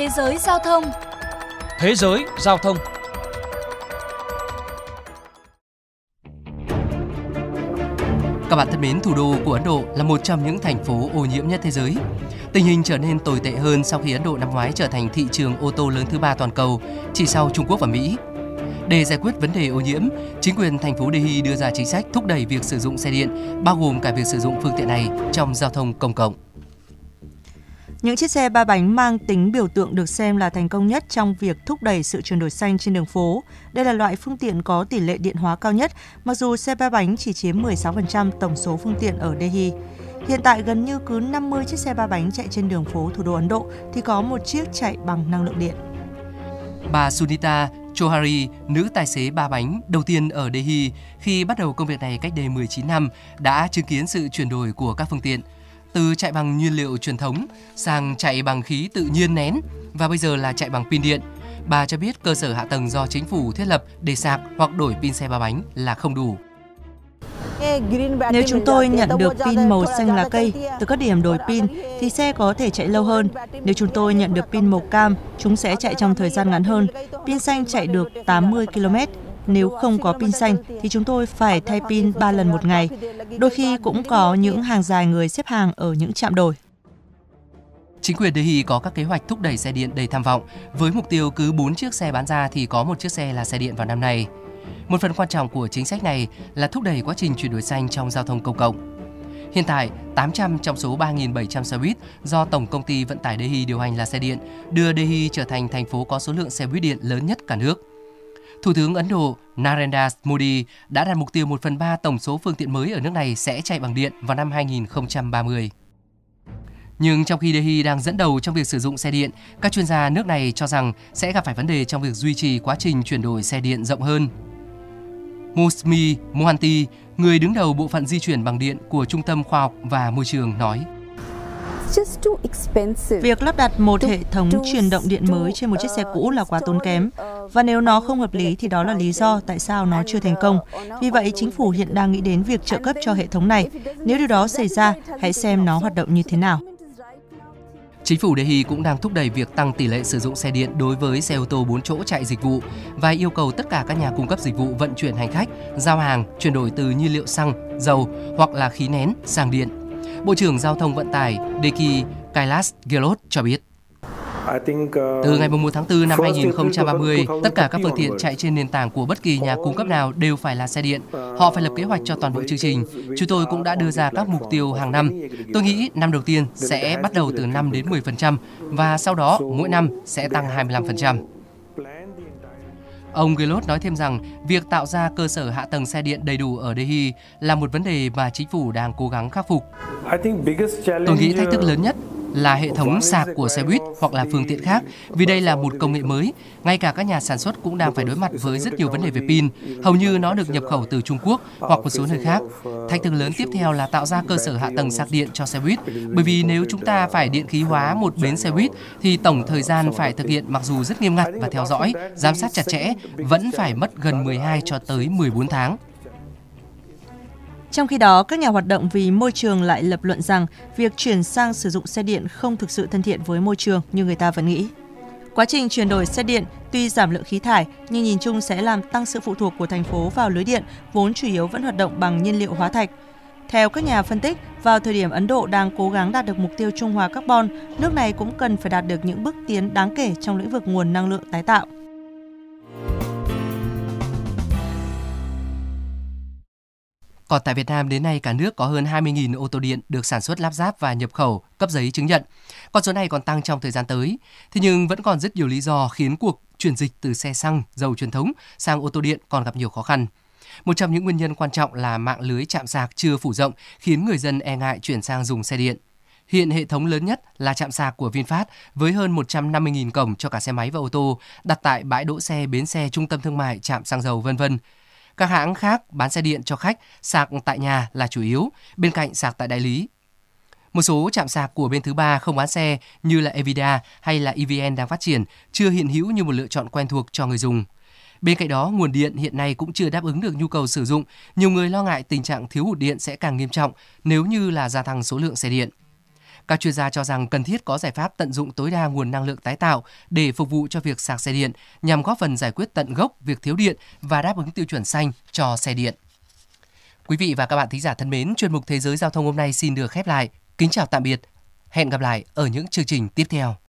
Thế giới giao thông Thế giới giao thông Các bạn thân mến, thủ đô của Ấn Độ là một trong những thành phố ô nhiễm nhất thế giới. Tình hình trở nên tồi tệ hơn sau khi Ấn Độ năm ngoái trở thành thị trường ô tô lớn thứ ba toàn cầu, chỉ sau Trung Quốc và Mỹ. Để giải quyết vấn đề ô nhiễm, chính quyền thành phố Delhi đưa ra chính sách thúc đẩy việc sử dụng xe điện, bao gồm cả việc sử dụng phương tiện này trong giao thông công cộng. Những chiếc xe ba bánh mang tính biểu tượng được xem là thành công nhất trong việc thúc đẩy sự chuyển đổi xanh trên đường phố. Đây là loại phương tiện có tỷ lệ điện hóa cao nhất, mặc dù xe ba bánh chỉ chiếm 16% tổng số phương tiện ở Delhi. Hiện tại gần như cứ 50 chiếc xe ba bánh chạy trên đường phố thủ đô Ấn Độ thì có một chiếc chạy bằng năng lượng điện. Bà Sunita Chohari, nữ tài xế ba bánh đầu tiên ở Delhi khi bắt đầu công việc này cách đây 19 năm, đã chứng kiến sự chuyển đổi của các phương tiện từ chạy bằng nhiên liệu truyền thống sang chạy bằng khí tự nhiên nén và bây giờ là chạy bằng pin điện. Bà cho biết cơ sở hạ tầng do chính phủ thiết lập để sạc hoặc đổi pin xe ba bánh là không đủ. Nếu chúng tôi nhận được pin màu xanh lá cây từ các điểm đổi pin thì xe có thể chạy lâu hơn. Nếu chúng tôi nhận được pin màu cam, chúng sẽ chạy trong thời gian ngắn hơn. Pin xanh chạy được 80 km. Nếu không có pin xanh thì chúng tôi phải thay pin 3 lần một ngày. Đôi khi cũng có những hàng dài người xếp hàng ở những trạm đổi. Chính quyền Delhi có các kế hoạch thúc đẩy xe điện đầy tham vọng, với mục tiêu cứ 4 chiếc xe bán ra thì có một chiếc xe là xe điện vào năm nay. Một phần quan trọng của chính sách này là thúc đẩy quá trình chuyển đổi xanh trong giao thông công cộng. Hiện tại, 800 trong số 3.700 xe buýt do Tổng công ty Vận tải Delhi điều hành là xe điện, đưa Delhi trở thành thành phố có số lượng xe buýt điện lớn nhất cả nước. Thủ tướng Ấn Độ Narendra Modi đã đặt mục tiêu 1 phần 3 tổng số phương tiện mới ở nước này sẽ chạy bằng điện vào năm 2030. Nhưng trong khi Delhi đang dẫn đầu trong việc sử dụng xe điện, các chuyên gia nước này cho rằng sẽ gặp phải vấn đề trong việc duy trì quá trình chuyển đổi xe điện rộng hơn. Musmi Mohanty, người đứng đầu bộ phận di chuyển bằng điện của Trung tâm Khoa học và Môi trường nói. Việc lắp đặt một hệ thống truyền động điện mới trên một chiếc xe cũ là quá tốn kém. Và nếu nó không hợp lý thì đó là lý do tại sao nó chưa thành công. Vì vậy, chính phủ hiện đang nghĩ đến việc trợ cấp cho hệ thống này. Nếu điều đó xảy ra, hãy xem nó hoạt động như thế nào. Chính phủ Delhi cũng đang thúc đẩy việc tăng tỷ lệ sử dụng xe điện đối với xe ô tô 4 chỗ chạy dịch vụ và yêu cầu tất cả các nhà cung cấp dịch vụ vận chuyển hành khách, giao hàng chuyển đổi từ nhiên liệu xăng, dầu hoặc là khí nén sang điện. Bộ trưởng Giao thông Vận tải Deki Kailas Gelot cho biết. Từ ngày 1 tháng 4 năm 2030, tất cả các phương tiện chạy trên nền tảng của bất kỳ nhà cung cấp nào đều phải là xe điện. Họ phải lập kế hoạch cho toàn bộ chương trình. Chúng tôi cũng đã đưa ra các mục tiêu hàng năm. Tôi nghĩ năm đầu tiên sẽ bắt đầu từ 5 đến 10% và sau đó mỗi năm sẽ tăng 25%. Ông Gelot nói thêm rằng việc tạo ra cơ sở hạ tầng xe điện đầy đủ ở Delhi là một vấn đề mà chính phủ đang cố gắng khắc phục. Tôi nghĩ thách thức lớn nhất là hệ thống sạc của xe buýt hoặc là phương tiện khác vì đây là một công nghệ mới. Ngay cả các nhà sản xuất cũng đang phải đối mặt với rất nhiều vấn đề về pin. Hầu như nó được nhập khẩu từ Trung Quốc hoặc một số nơi khác. Thách thức lớn tiếp theo là tạo ra cơ sở hạ tầng sạc điện cho xe buýt. Bởi vì nếu chúng ta phải điện khí hóa một bến xe buýt thì tổng thời gian phải thực hiện mặc dù rất nghiêm ngặt và theo dõi, giám sát chặt chẽ vẫn phải mất gần 12 cho tới 14 tháng. Trong khi đó, các nhà hoạt động vì môi trường lại lập luận rằng việc chuyển sang sử dụng xe điện không thực sự thân thiện với môi trường như người ta vẫn nghĩ. Quá trình chuyển đổi xe điện tuy giảm lượng khí thải nhưng nhìn chung sẽ làm tăng sự phụ thuộc của thành phố vào lưới điện vốn chủ yếu vẫn hoạt động bằng nhiên liệu hóa thạch. Theo các nhà phân tích, vào thời điểm Ấn Độ đang cố gắng đạt được mục tiêu trung hòa carbon, nước này cũng cần phải đạt được những bước tiến đáng kể trong lĩnh vực nguồn năng lượng tái tạo. Còn tại Việt Nam đến nay cả nước có hơn 20.000 ô tô điện được sản xuất lắp ráp và nhập khẩu, cấp giấy chứng nhận. Con số này còn tăng trong thời gian tới. Thế nhưng vẫn còn rất nhiều lý do khiến cuộc chuyển dịch từ xe xăng, dầu truyền thống sang ô tô điện còn gặp nhiều khó khăn. Một trong những nguyên nhân quan trọng là mạng lưới chạm sạc chưa phủ rộng khiến người dân e ngại chuyển sang dùng xe điện. Hiện hệ thống lớn nhất là trạm sạc của VinFast với hơn 150.000 cổng cho cả xe máy và ô tô đặt tại bãi đỗ xe, bến xe, trung tâm thương mại, trạm xăng dầu vân vân. Các hãng khác bán xe điện cho khách sạc tại nhà là chủ yếu, bên cạnh sạc tại đại lý. Một số trạm sạc của bên thứ ba không bán xe như là Evida hay là EVN đang phát triển chưa hiện hữu như một lựa chọn quen thuộc cho người dùng. Bên cạnh đó, nguồn điện hiện nay cũng chưa đáp ứng được nhu cầu sử dụng. Nhiều người lo ngại tình trạng thiếu hụt điện sẽ càng nghiêm trọng nếu như là gia tăng số lượng xe điện. Các chuyên gia cho rằng cần thiết có giải pháp tận dụng tối đa nguồn năng lượng tái tạo để phục vụ cho việc sạc xe điện nhằm góp phần giải quyết tận gốc việc thiếu điện và đáp ứng tiêu chuẩn xanh cho xe điện. Quý vị và các bạn thính giả thân mến, chuyên mục Thế giới Giao thông hôm nay xin được khép lại. Kính chào tạm biệt. Hẹn gặp lại ở những chương trình tiếp theo.